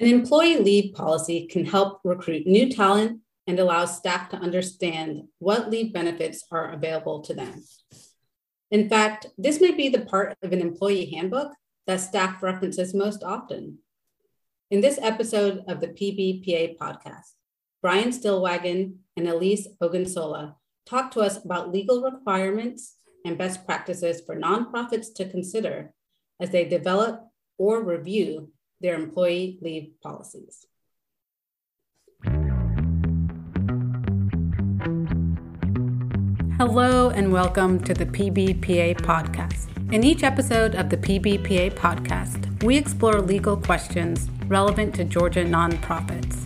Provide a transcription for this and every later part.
An employee leave policy can help recruit new talent and allow staff to understand what leave benefits are available to them. In fact, this may be the part of an employee handbook that staff references most often. In this episode of the PBPA podcast, Brian Stillwagon and Elise Ogunsola talk to us about legal requirements and best practices for nonprofits to consider as they develop or review their employee leave policies. Hello, and welcome to the PBPA podcast. In each episode of the PBPA podcast, we explore legal questions relevant to Georgia nonprofits.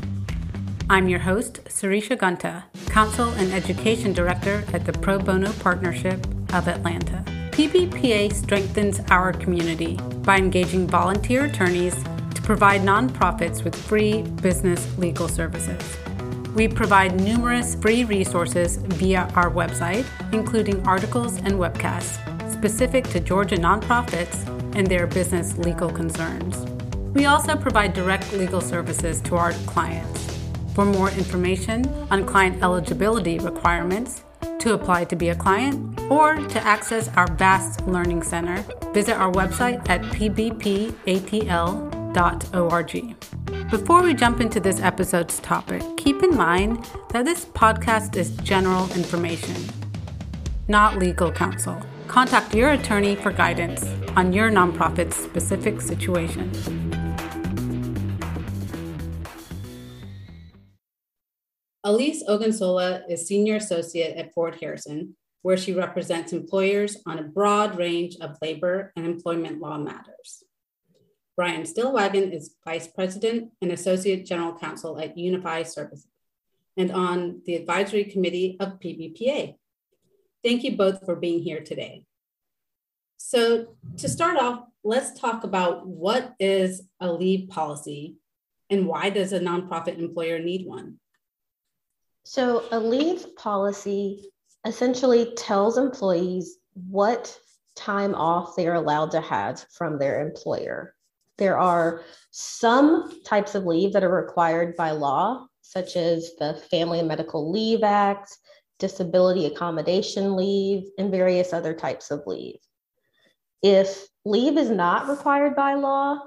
I'm your host, Sarisha Gunta, Counsel and Education Director at the Pro Bono Partnership of Atlanta. PBPA strengthens our community by engaging volunteer attorneys provide nonprofits with free business legal services. We provide numerous free resources via our website, including articles and webcasts specific to Georgia nonprofits and their business legal concerns. We also provide direct legal services to our clients. For more information on client eligibility requirements, to apply to be a client, or to access our vast learning center, visit our website at pbpatl.com before we jump into this episode's topic, keep in mind that this podcast is general information, not legal counsel. Contact your attorney for guidance on your nonprofit's specific situation. Elise Ogunsola is Senior Associate at Ford Harrison, where she represents employers on a broad range of labor and employment law matters. Brian Stillwagon is Vice President and Associate General Counsel at Unify Services and on the advisory committee of PBPA. Thank you both for being here today. So to start off, let's talk about what is a leave policy and why does a nonprofit employer need one? So a leave policy essentially tells employees what time off they are allowed to have from their employer. There are some types of leave that are required by law, such as the Family and Medical Leave Act, disability accommodation leave, and various other types of leave. If leave is not required by law,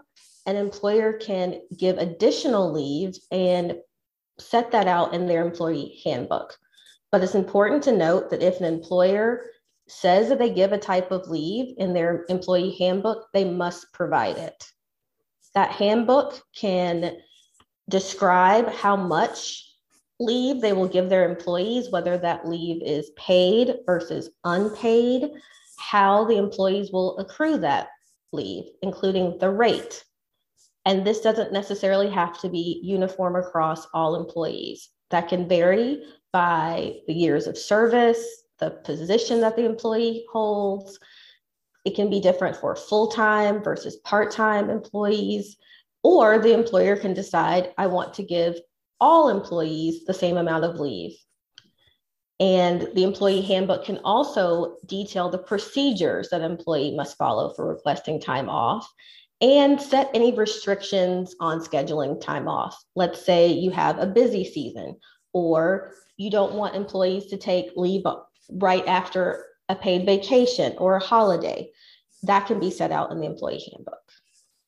an employer can give additional leave and set that out in their employee handbook. But it's important to note that if an employer says that they give a type of leave in their employee handbook, they must provide it. That handbook can describe how much leave they will give their employees, whether that leave is paid versus unpaid, how the employees will accrue that leave, including the rate. And this doesn't necessarily have to be uniform across all employees. That can vary by the years of service, the position that the employee holds, it can be different for full time versus part time employees, or the employer can decide, I want to give all employees the same amount of leave. And the employee handbook can also detail the procedures that employee must follow for requesting time off and set any restrictions on scheduling time off. Let's say you have a busy season or you don't want employees to take leave right after a paid vacation or a holiday. That can be set out in the employee handbook.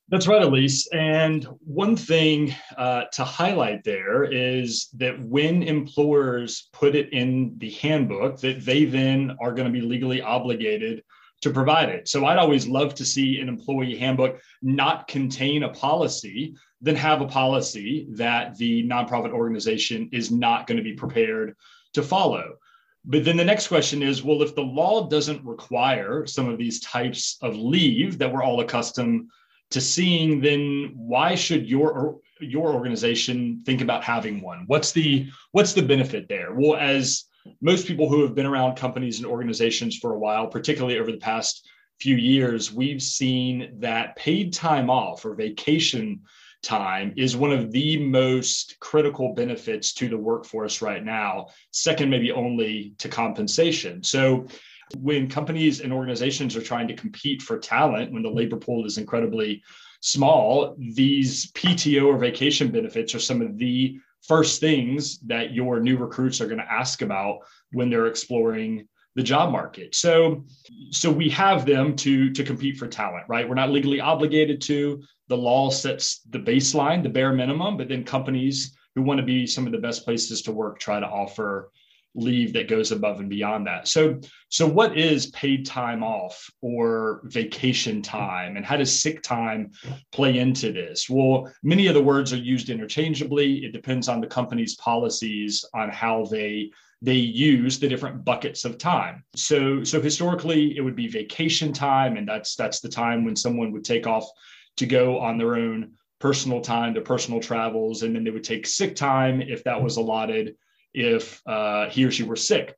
That's right, Elise. And one thing uh, to highlight there is that when employers put it in the handbook, that they then are going to be legally obligated to provide it. So I'd always love to see an employee handbook not contain a policy, then have a policy that the nonprofit organization is not going to be prepared to follow. But then the next question is well, if the law doesn't require some of these types of leave that we're all accustomed to seeing, then why should your your organization think about having one? What's the what's the benefit there? Well, as most people who have been around companies and organizations for a while, particularly over the past few years, we've seen that paid time off or vacation time is one of the most critical benefits to the workforce right now, second, maybe only to compensation. So, when companies and organizations are trying to compete for talent, when the labor pool is incredibly small, these PTO or vacation benefits are some of the first things that your new recruits are going to ask about when they're exploring the job market. So so we have them to to compete for talent, right? We're not legally obligated to. The law sets the baseline, the bare minimum, but then companies who want to be some of the best places to work try to offer leave that goes above and beyond that. So so what is paid time off or vacation time and how does sick time play into this? Well, many of the words are used interchangeably. It depends on the company's policies on how they they use the different buckets of time. So so historically it would be vacation time and that's that's the time when someone would take off to go on their own personal time to personal travels and then they would take sick time if that was allotted if uh, he or she were sick.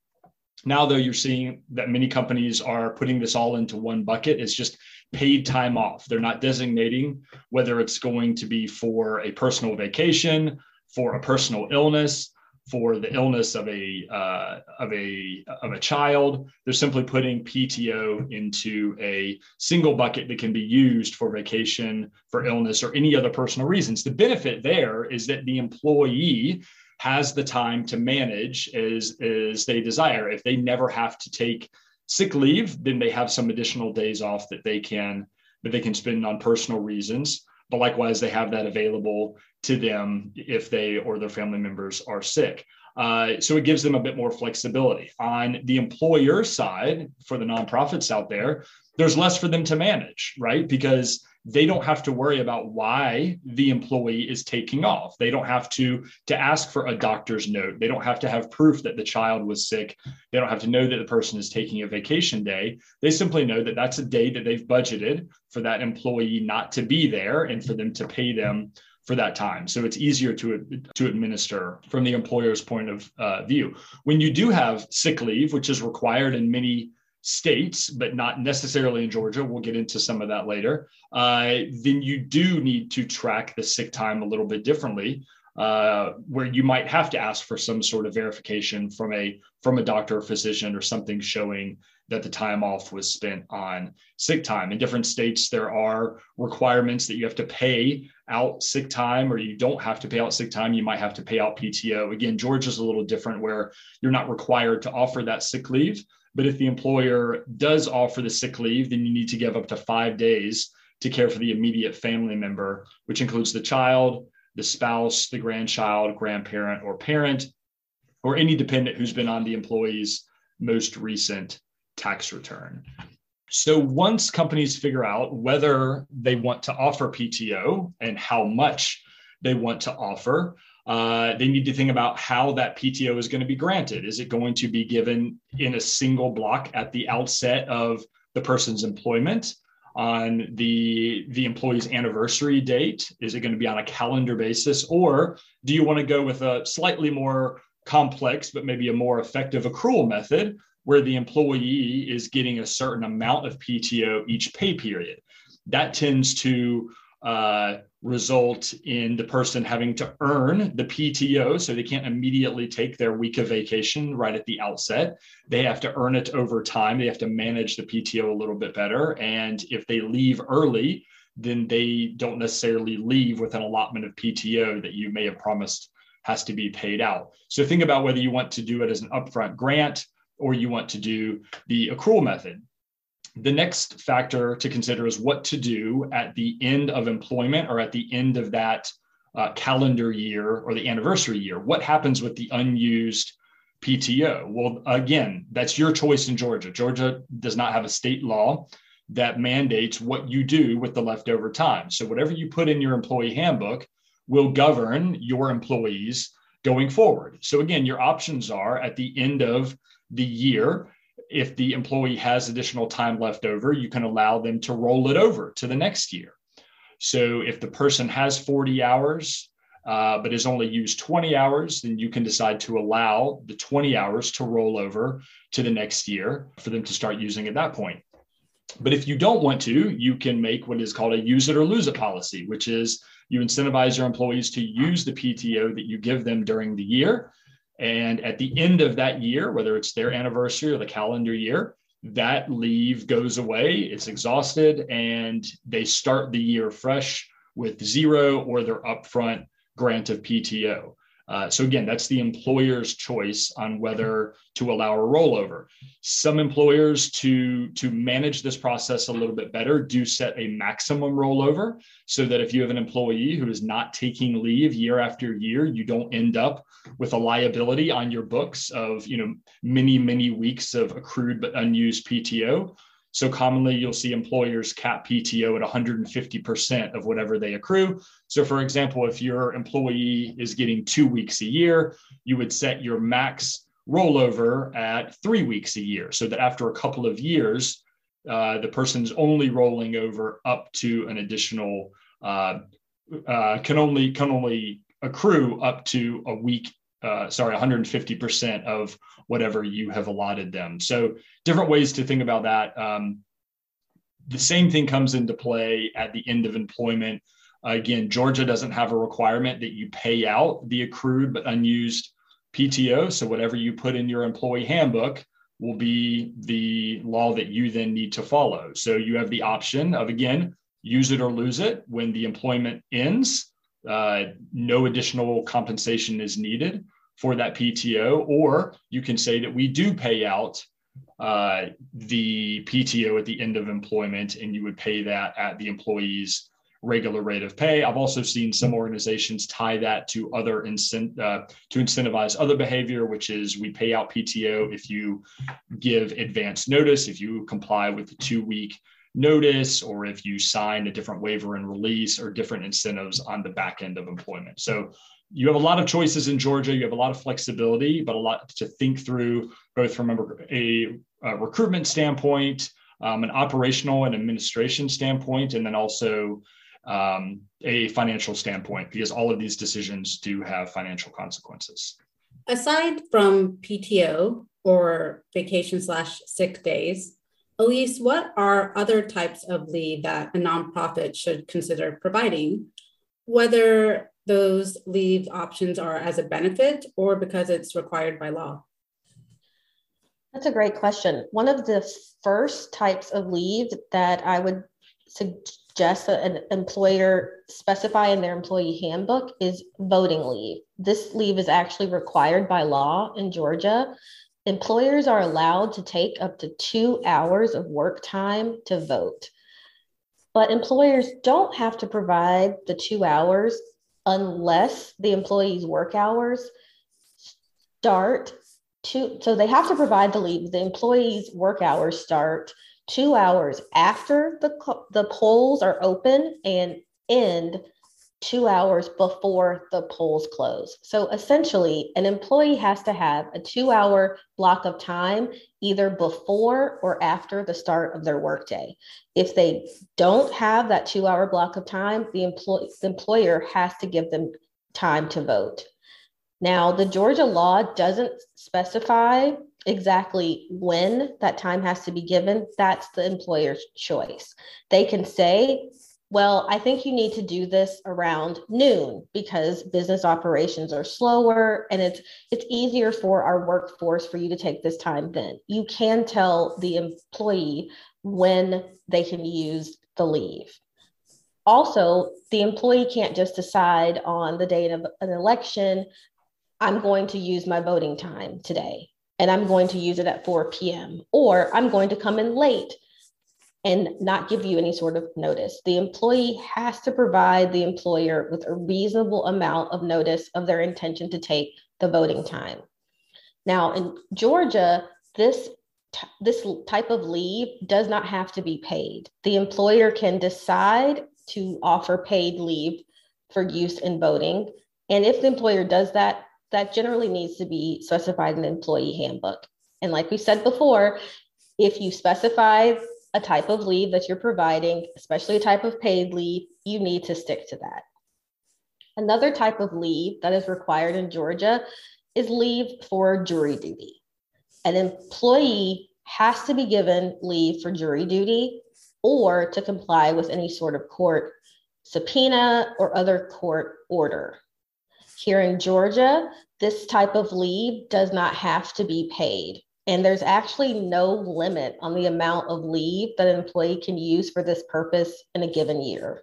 Now, though, you're seeing that many companies are putting this all into one bucket. It's just paid time off. They're not designating whether it's going to be for a personal vacation, for a personal illness, for the illness of a uh, of a of a child. They're simply putting PTO into a single bucket that can be used for vacation, for illness, or any other personal reasons. The benefit there is that the employee has the time to manage as as they desire. If they never have to take sick leave, then they have some additional days off that they can that they can spend on personal reasons. But likewise, they have that available to them if they or their family members are sick. Uh, so it gives them a bit more flexibility. On the employer side, for the nonprofits out there, there's less for them to manage, right? Because they don't have to worry about why the employee is taking off. They don't have to to ask for a doctor's note. They don't have to have proof that the child was sick. They don't have to know that the person is taking a vacation day. They simply know that that's a day that they've budgeted for that employee not to be there and for them to pay them for that time. So it's easier to, to administer from the employer's point of uh, view. When you do have sick leave, which is required in many states, but not necessarily in Georgia, we'll get into some of that later, uh, then you do need to track the sick time a little bit differently. Uh, where you might have to ask for some sort of verification from a from a doctor or physician or something showing that the time off was spent on sick time. In different states, there are requirements that you have to pay out sick time or you don't have to pay out sick time. You might have to pay out PTO. Again, Georgia's a little different where you're not required to offer that sick leave. But if the employer does offer the sick leave, then you need to give up to five days to care for the immediate family member, which includes the child, the spouse, the grandchild, grandparent, or parent, or any dependent who's been on the employee's most recent tax return. So once companies figure out whether they want to offer PTO and how much they want to offer, uh, they need to think about how that PTO is going to be granted. Is it going to be given in a single block at the outset of the person's employment? on the the employee's anniversary date? Is it going to be on a calendar basis, or do you want to go with a slightly more complex but maybe a more effective accrual method where the employee is getting a certain amount of PTO each pay period? That tends to uh, result in the person having to earn the PTO. So they can't immediately take their week of vacation right at the outset. They have to earn it over time. They have to manage the PTO a little bit better. And if they leave early, then they don't necessarily leave with an allotment of PTO that you may have promised has to be paid out. So think about whether you want to do it as an upfront grant or you want to do the accrual method. The next factor to consider is what to do at the end of employment or at the end of that uh, calendar year or the anniversary year. What happens with the unused PTO? Well, again, that's your choice in Georgia. Georgia does not have a state law that mandates what you do with the leftover time. So, whatever you put in your employee handbook will govern your employees going forward. So, again, your options are at the end of the year if the employee has additional time left over, you can allow them to roll it over to the next year. So if the person has 40 hours, uh, but has only used 20 hours, then you can decide to allow the 20 hours to roll over to the next year for them to start using at that point. But if you don't want to, you can make what is called a use it or lose it policy, which is you incentivize your employees to use the PTO that you give them during the year and at the end of that year, whether it's their anniversary or the calendar year, that leave goes away, it's exhausted, and they start the year fresh with zero or their upfront grant of PTO. Uh, so again, that's the employer's choice on whether to allow a rollover. Some employers to to manage this process a little bit better do set a maximum rollover so that if you have an employee who is not taking leave year after year, you don't end up with a liability on your books of you know many many weeks of accrued but unused PTO. So commonly you'll see employers cap PTO at 150% of whatever they accrue. So for example, if your employee is getting two weeks a year, you would set your max rollover at three weeks a year so that after a couple of years, uh, the person's only rolling over up to an additional uh, uh, can only can only accrue up to a week uh, sorry 150% of whatever you have allotted them. So different ways to think about that. Um, the same thing comes into play at the end of employment. again, Georgia doesn't have a requirement that you pay out the accrued but unused PTO. So whatever you put in your employee handbook will be the law that you then need to follow. So you have the option of again use it or lose it when the employment ends. Uh, no additional compensation is needed for that PTO, or you can say that we do pay out uh, the PTO at the end of employment, and you would pay that at the employee's regular rate of pay. I've also seen some organizations tie that to other incent uh, to incentivize other behavior, which is we pay out PTO if you give advance notice, if you comply with the two week notice, or if you sign a different waiver and release, or different incentives on the back end of employment. So you have a lot of choices in Georgia. You have a lot of flexibility, but a lot to think through, both from a, a, a recruitment standpoint, um, an operational and administration standpoint, and then also um, a financial standpoint, because all of these decisions do have financial consequences. Aside from PTO or vacation slash sick days, Elise, what are other types of leave that a nonprofit should consider providing, whether those leave options are as a benefit or because it's required by law? That's a great question. One of the first types of leave that I would suggest that an employer specify in their employee handbook is voting leave. This leave is actually required by law in Georgia. Employers are allowed to take up to two hours of work time to vote. But employers don't have to provide the two hours unless the employee's work hours start to, so they have to provide the leave. The employee's work hours start two hours after the, the polls are open and end two hours before the polls close. So essentially, an employee has to have a two hour block of time either before or after the start of their workday. If they don't have that two hour block of time, the, employ- the employer has to give them time to vote. Now, the Georgia law doesn't specify exactly when that time has to be given. That's the employer's choice. They can say, well, I think you need to do this around noon because business operations are slower and it's it's easier for our workforce for you to take this time then. You can tell the employee when they can use the leave. Also, the employee can't just decide on the date of an election, I'm going to use my voting time today and I'm going to use it at 4 p.m. or I'm going to come in late and not give you any sort of notice. The employee has to provide the employer with a reasonable amount of notice of their intention to take the voting time. Now, in Georgia, this this type of leave does not have to be paid. The employer can decide to offer paid leave for use in voting. And if the employer does that, that generally needs to be specified in the employee handbook. And like we said before, if you specify a type of leave that you're providing, especially a type of paid leave, you need to stick to that. Another type of leave that is required in Georgia is leave for jury duty. An employee has to be given leave for jury duty or to comply with any sort of court subpoena or other court order. Here in Georgia, this type of leave does not have to be paid. And there's actually no limit on the amount of leave that an employee can use for this purpose in a given year.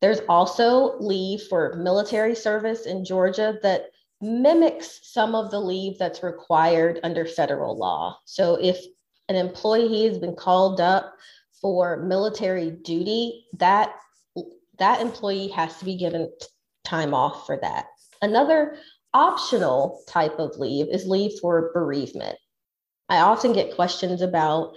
There's also leave for military service in Georgia that mimics some of the leave that's required under federal law. So if an employee has been called up for military duty, that that employee has to be given time off for that. Another optional type of leave is leave for bereavement. I often get questions about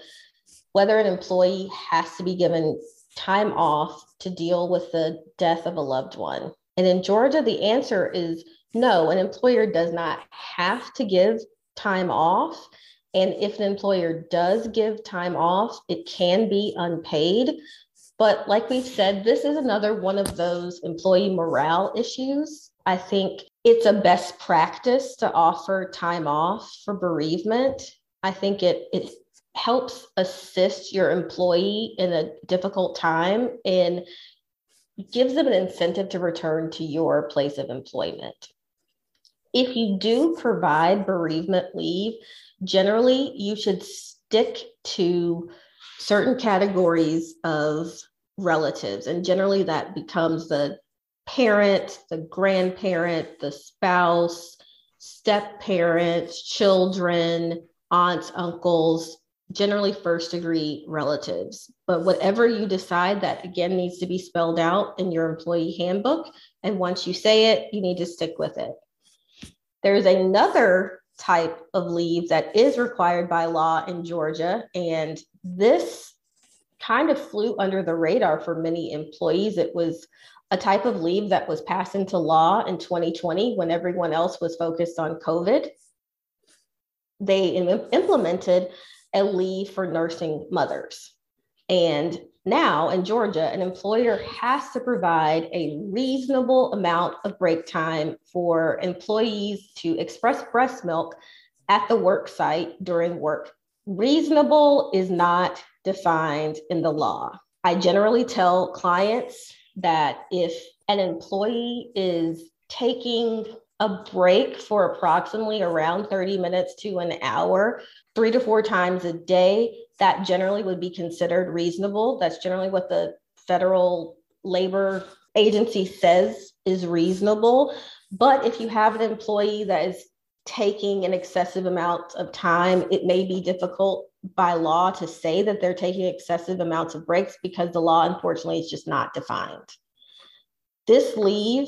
whether an employee has to be given time off to deal with the death of a loved one. And in Georgia, the answer is no, an employer does not have to give time off. And if an employer does give time off, it can be unpaid. But like we've said, this is another one of those employee morale issues. I think it's a best practice to offer time off for bereavement. I think it, it helps assist your employee in a difficult time and gives them an incentive to return to your place of employment. If you do provide bereavement leave, generally you should stick to certain categories of relatives. And generally that becomes the parent, the grandparent, the spouse, step parents, children, aunts, uncles, generally first degree relatives. But whatever you decide, that again needs to be spelled out in your employee handbook. And once you say it, you need to stick with it. There's another type of leave that is required by law in Georgia. And this kind of flew under the radar for many employees. It was a type of leave that was passed into law in 2020 when everyone else was focused on COVID. They Im- implemented a leave for nursing mothers. And now in Georgia, an employer has to provide a reasonable amount of break time for employees to express breast milk at the work site during work. Reasonable is not defined in the law. I generally tell clients that if an employee is taking a break for approximately around 30 minutes to an hour, three to four times a day, that generally would be considered reasonable. That's generally what the federal labor agency says is reasonable. But if you have an employee that is taking an excessive amount of time, it may be difficult by law to say that they're taking excessive amounts of breaks because the law, unfortunately, is just not defined. This leave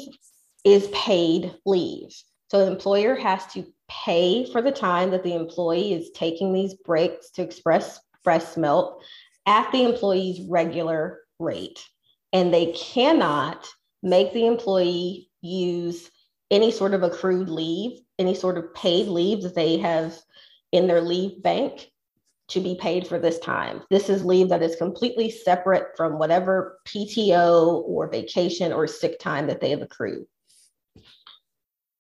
is paid leave. So the employer has to pay for the time that the employee is taking these breaks to express breast milk at the employee's regular rate. And they cannot make the employee use any sort of accrued leave, any sort of paid leave that they have in their leave bank to be paid for this time. This is leave that is completely separate from whatever PTO or vacation or sick time that they have accrued.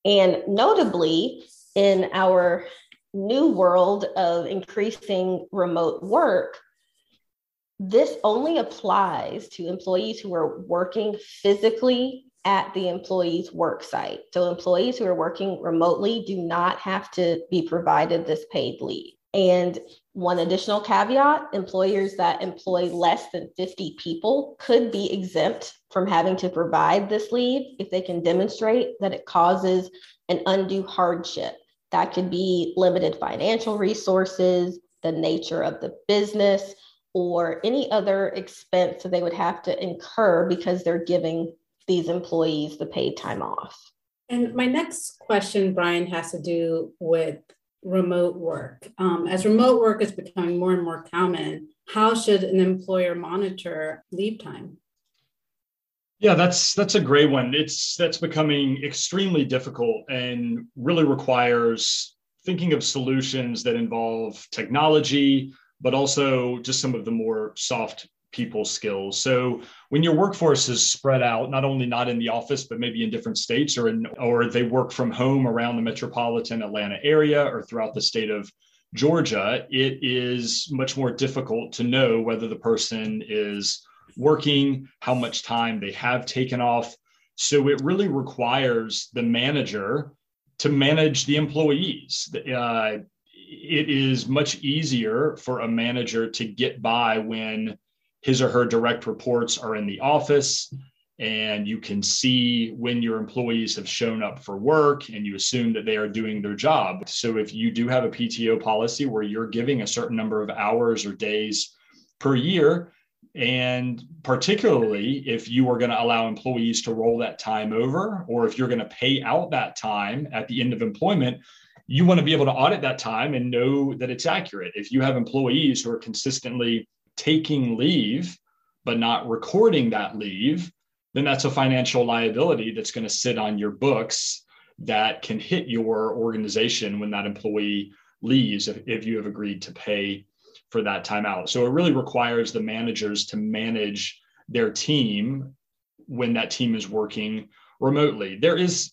And notably, in our new world of increasing remote work, this only applies to employees who are working physically at the employee's work site. So, employees who are working remotely do not have to be provided this paid leave. And one additional caveat employers that employ less than 50 people could be exempt from having to provide this leave if they can demonstrate that it causes an undue hardship. That could be limited financial resources, the nature of the business, or any other expense that they would have to incur because they're giving these employees the paid time off. And my next question, Brian, has to do with remote work. Um, as remote work is becoming more and more common, how should an employer monitor leave time? Yeah, that's that's a great one. It's that's becoming extremely difficult and really requires thinking of solutions that involve technology, but also just some of the more soft people skills. So when your workforce is spread out, not only not in the office, but maybe in different states or in, or they work from home around the metropolitan Atlanta area or throughout the state of Georgia, it is much more difficult to know whether the person is working, how much time they have taken off. So it really requires the manager to manage the employees. Uh, it is much easier for a manager to get by when his or her direct reports are in the office and you can see when your employees have shown up for work and you assume that they are doing their job. So if you do have a PTO policy where you're giving a certain number of hours or days per year, and particularly if you are going to allow employees to roll that time over, or if you're going to pay out that time at the end of employment, you want to be able to audit that time and know that it's accurate. If you have employees who are consistently taking leave, but not recording that leave, then that's a financial liability that's going to sit on your books that can hit your organization when that employee leaves if, if you have agreed to pay for that time out. So it really requires the managers to manage their team when that team is working remotely. There is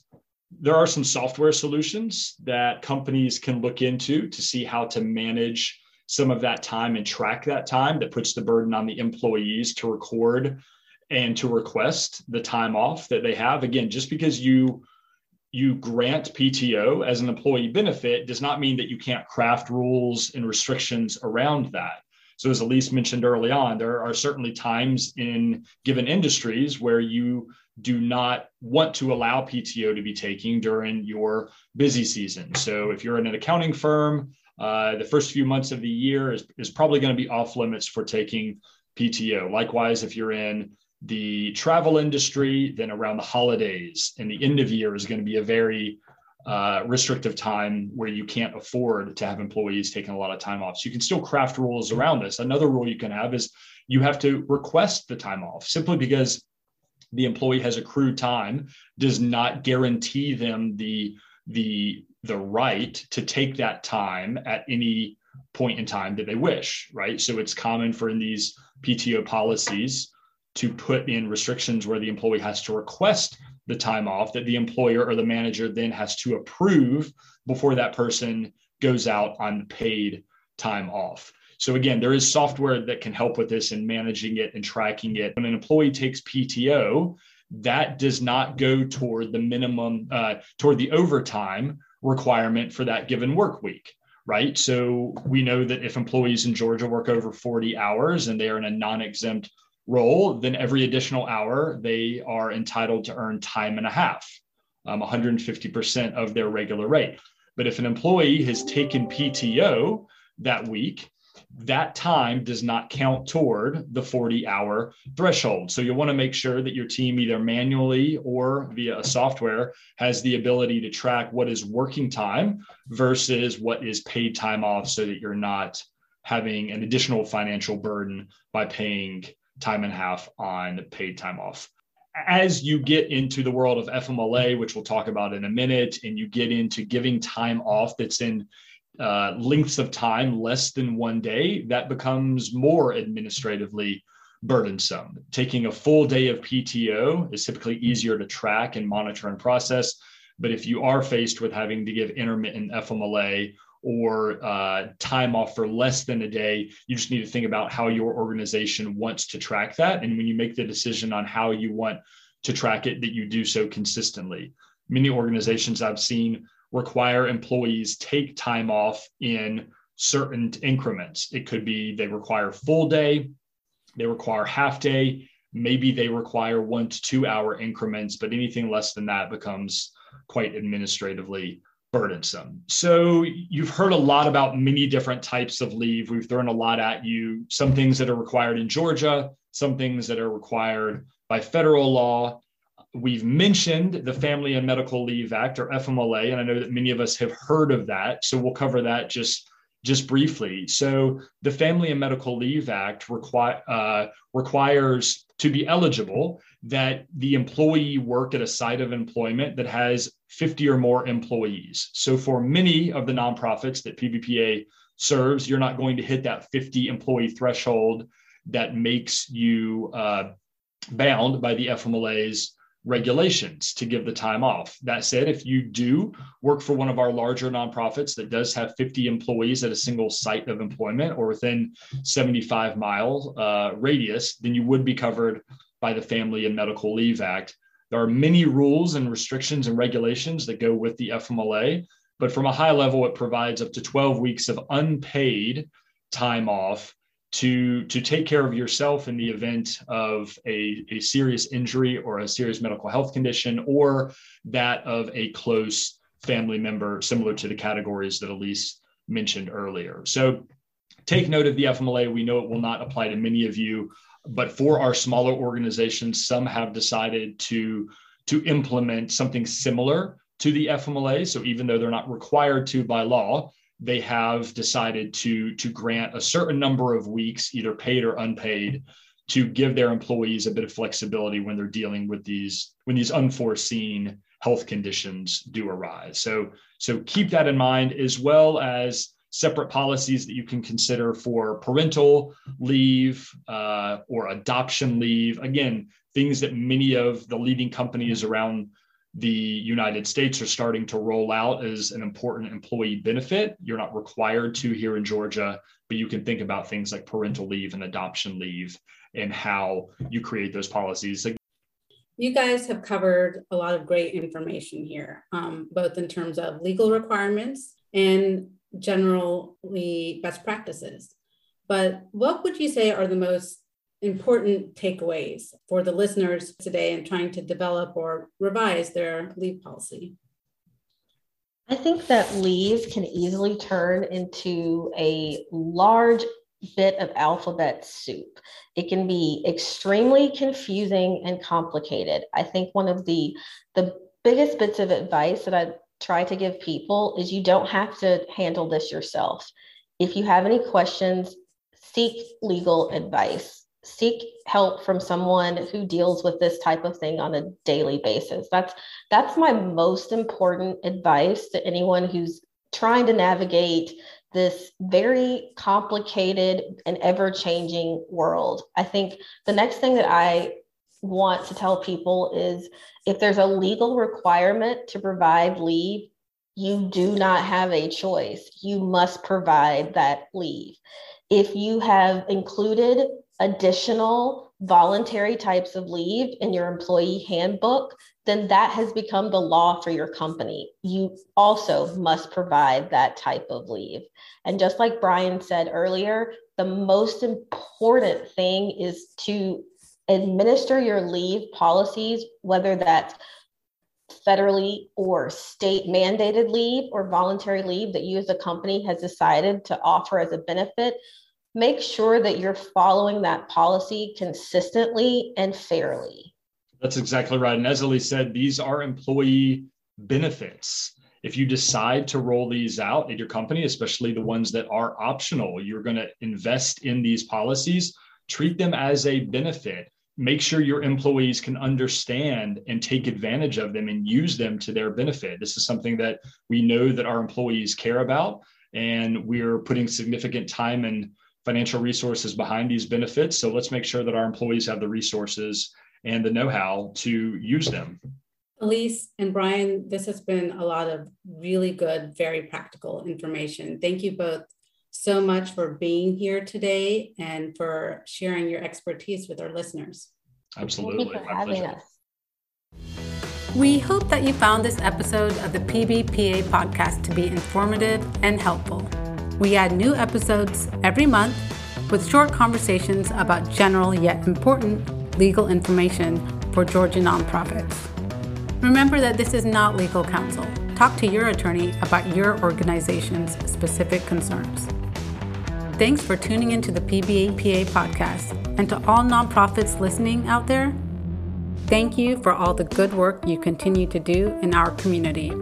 there are some software solutions that companies can look into to see how to manage some of that time and track that time that puts the burden on the employees to record and to request the time off that they have again just because you you grant PTO as an employee benefit does not mean that you can't craft rules and restrictions around that. So, as Elise mentioned early on, there are certainly times in given industries where you do not want to allow PTO to be taking during your busy season. So, if you're in an accounting firm, uh, the first few months of the year is, is probably going to be off limits for taking PTO. Likewise, if you're in the travel industry, then around the holidays and the end of year is going to be a very uh, restrictive time where you can't afford to have employees taking a lot of time off. So you can still craft rules around this. Another rule you can have is you have to request the time off simply because the employee has accrued time does not guarantee them the the the right to take that time at any point in time that they wish right so it's common for in these pto policies to put in restrictions where the employee has to request the time off that the employer or the manager then has to approve before that person goes out on paid time off. So again, there is software that can help with this and managing it and tracking it. When an employee takes PTO, that does not go toward the minimum, uh, toward the overtime requirement for that given work week, right? So we know that if employees in Georgia work over 40 hours and they are in a non exempt role, then every additional hour they are entitled to earn time and a half, um, 150% of their regular rate. But if an employee has taken PTO that week, that time does not count toward the 40 hour threshold. So you'll want to make sure that your team, either manually or via a software, has the ability to track what is working time versus what is paid time off so that you're not having an additional financial burden by paying time and a half on paid time off. As you get into the world of FMLA, which we'll talk about in a minute, and you get into giving time off that's in uh, lengths of time less than one day, that becomes more administratively burdensome. Taking a full day of PTO is typically easier to track and monitor and process. But if you are faced with having to give intermittent FMLA or uh, time off for less than a day. You just need to think about how your organization wants to track that. And when you make the decision on how you want to track it, that you do so consistently. Many organizations I've seen require employees take time off in certain increments. It could be they require full day, they require half day, maybe they require one to two hour increments, but anything less than that becomes quite administratively burdensome. So you've heard a lot about many different types of leave. We've thrown a lot at you, some things that are required in Georgia, some things that are required by federal law. We've mentioned the Family and Medical Leave Act or FMLA, and I know that many of us have heard of that. So we'll cover that just just briefly. So the Family and Medical Leave Act require, uh, requires to be eligible that the employee work at a site of employment that has 50 or more employees. So for many of the nonprofits that PBPA serves, you're not going to hit that 50 employee threshold that makes you uh, bound by the FMLA's regulations to give the time off. That said, if you do work for one of our larger nonprofits that does have 50 employees at a single site of employment or within 75 mile uh, radius, then you would be covered by the Family and Medical Leave Act. There are many rules and restrictions and regulations that go with the FMLA, But from a high level, it provides up to 12 weeks of unpaid time off to, to take care of yourself in the event of a, a serious injury or a serious medical health condition or that of a close family member, similar to the categories that Elise mentioned earlier. So take note of the FMLA. We know it will not apply to many of you, but for our smaller organizations, some have decided to, to implement something similar to the FMLA. So even though they're not required to by law, they have decided to, to grant a certain number of weeks, either paid or unpaid, to give their employees a bit of flexibility when they're dealing with these when these unforeseen health conditions do arise. So, so keep that in mind as well as separate policies that you can consider for parental leave uh, or adoption leave. Again, things that many of the leading companies around the United States are starting to roll out as an important employee benefit. You're not required to here in Georgia, but you can think about things like parental leave and adoption leave and how you create those policies. You guys have covered a lot of great information here, um, both in terms of legal requirements and generally best practices. But what would you say are the most important takeaways for the listeners today in trying to develop or revise their leave policy? I think that leave can easily turn into a large bit of alphabet soup. It can be extremely confusing and complicated. I think one of the the biggest bits of advice that I try to give people is you don't have to handle this yourself. If you have any questions, seek legal advice. Seek help from someone who deals with this type of thing on a daily basis. That's that's my most important advice to anyone who's trying to navigate this very complicated and ever changing world. I think the next thing that I want to tell people is if there's a legal requirement to provide leave, you do not have a choice. You must provide that leave. If you have included additional voluntary types of leave in your employee handbook, then that has become the law for your company. You also must provide that type of leave. And just like Brian said earlier, the most important thing is to administer your leave policies, whether that's federally or state mandated leave or voluntary leave that you as a company has decided to offer as a benefit make sure that you're following that policy consistently and fairly. That's exactly right. And as Elise said, these are employee benefits. If you decide to roll these out at your company, especially the ones that are optional, you're going to invest in these policies, treat them as a benefit. Make sure your employees can understand and take advantage of them and use them to their benefit. This is something that we know that our employees care about, and we're putting significant time and financial resources behind these benefits. So let's make sure that our employees have the resources and the know how to use them. Elise and Brian, this has been a lot of really good, very practical information. Thank you both so much for being here today and for sharing your expertise with our listeners. Absolutely. Thank you for having us. We hope that you found this episode of the PBPA podcast to be informative and helpful. We add new episodes every month with short conversations about general yet important legal information for Georgia nonprofits. Remember that this is not legal counsel. Talk to your attorney about your organization's specific concerns. Thanks for tuning into the PBPA podcast, and to all nonprofits listening out there, thank you for all the good work you continue to do in our community.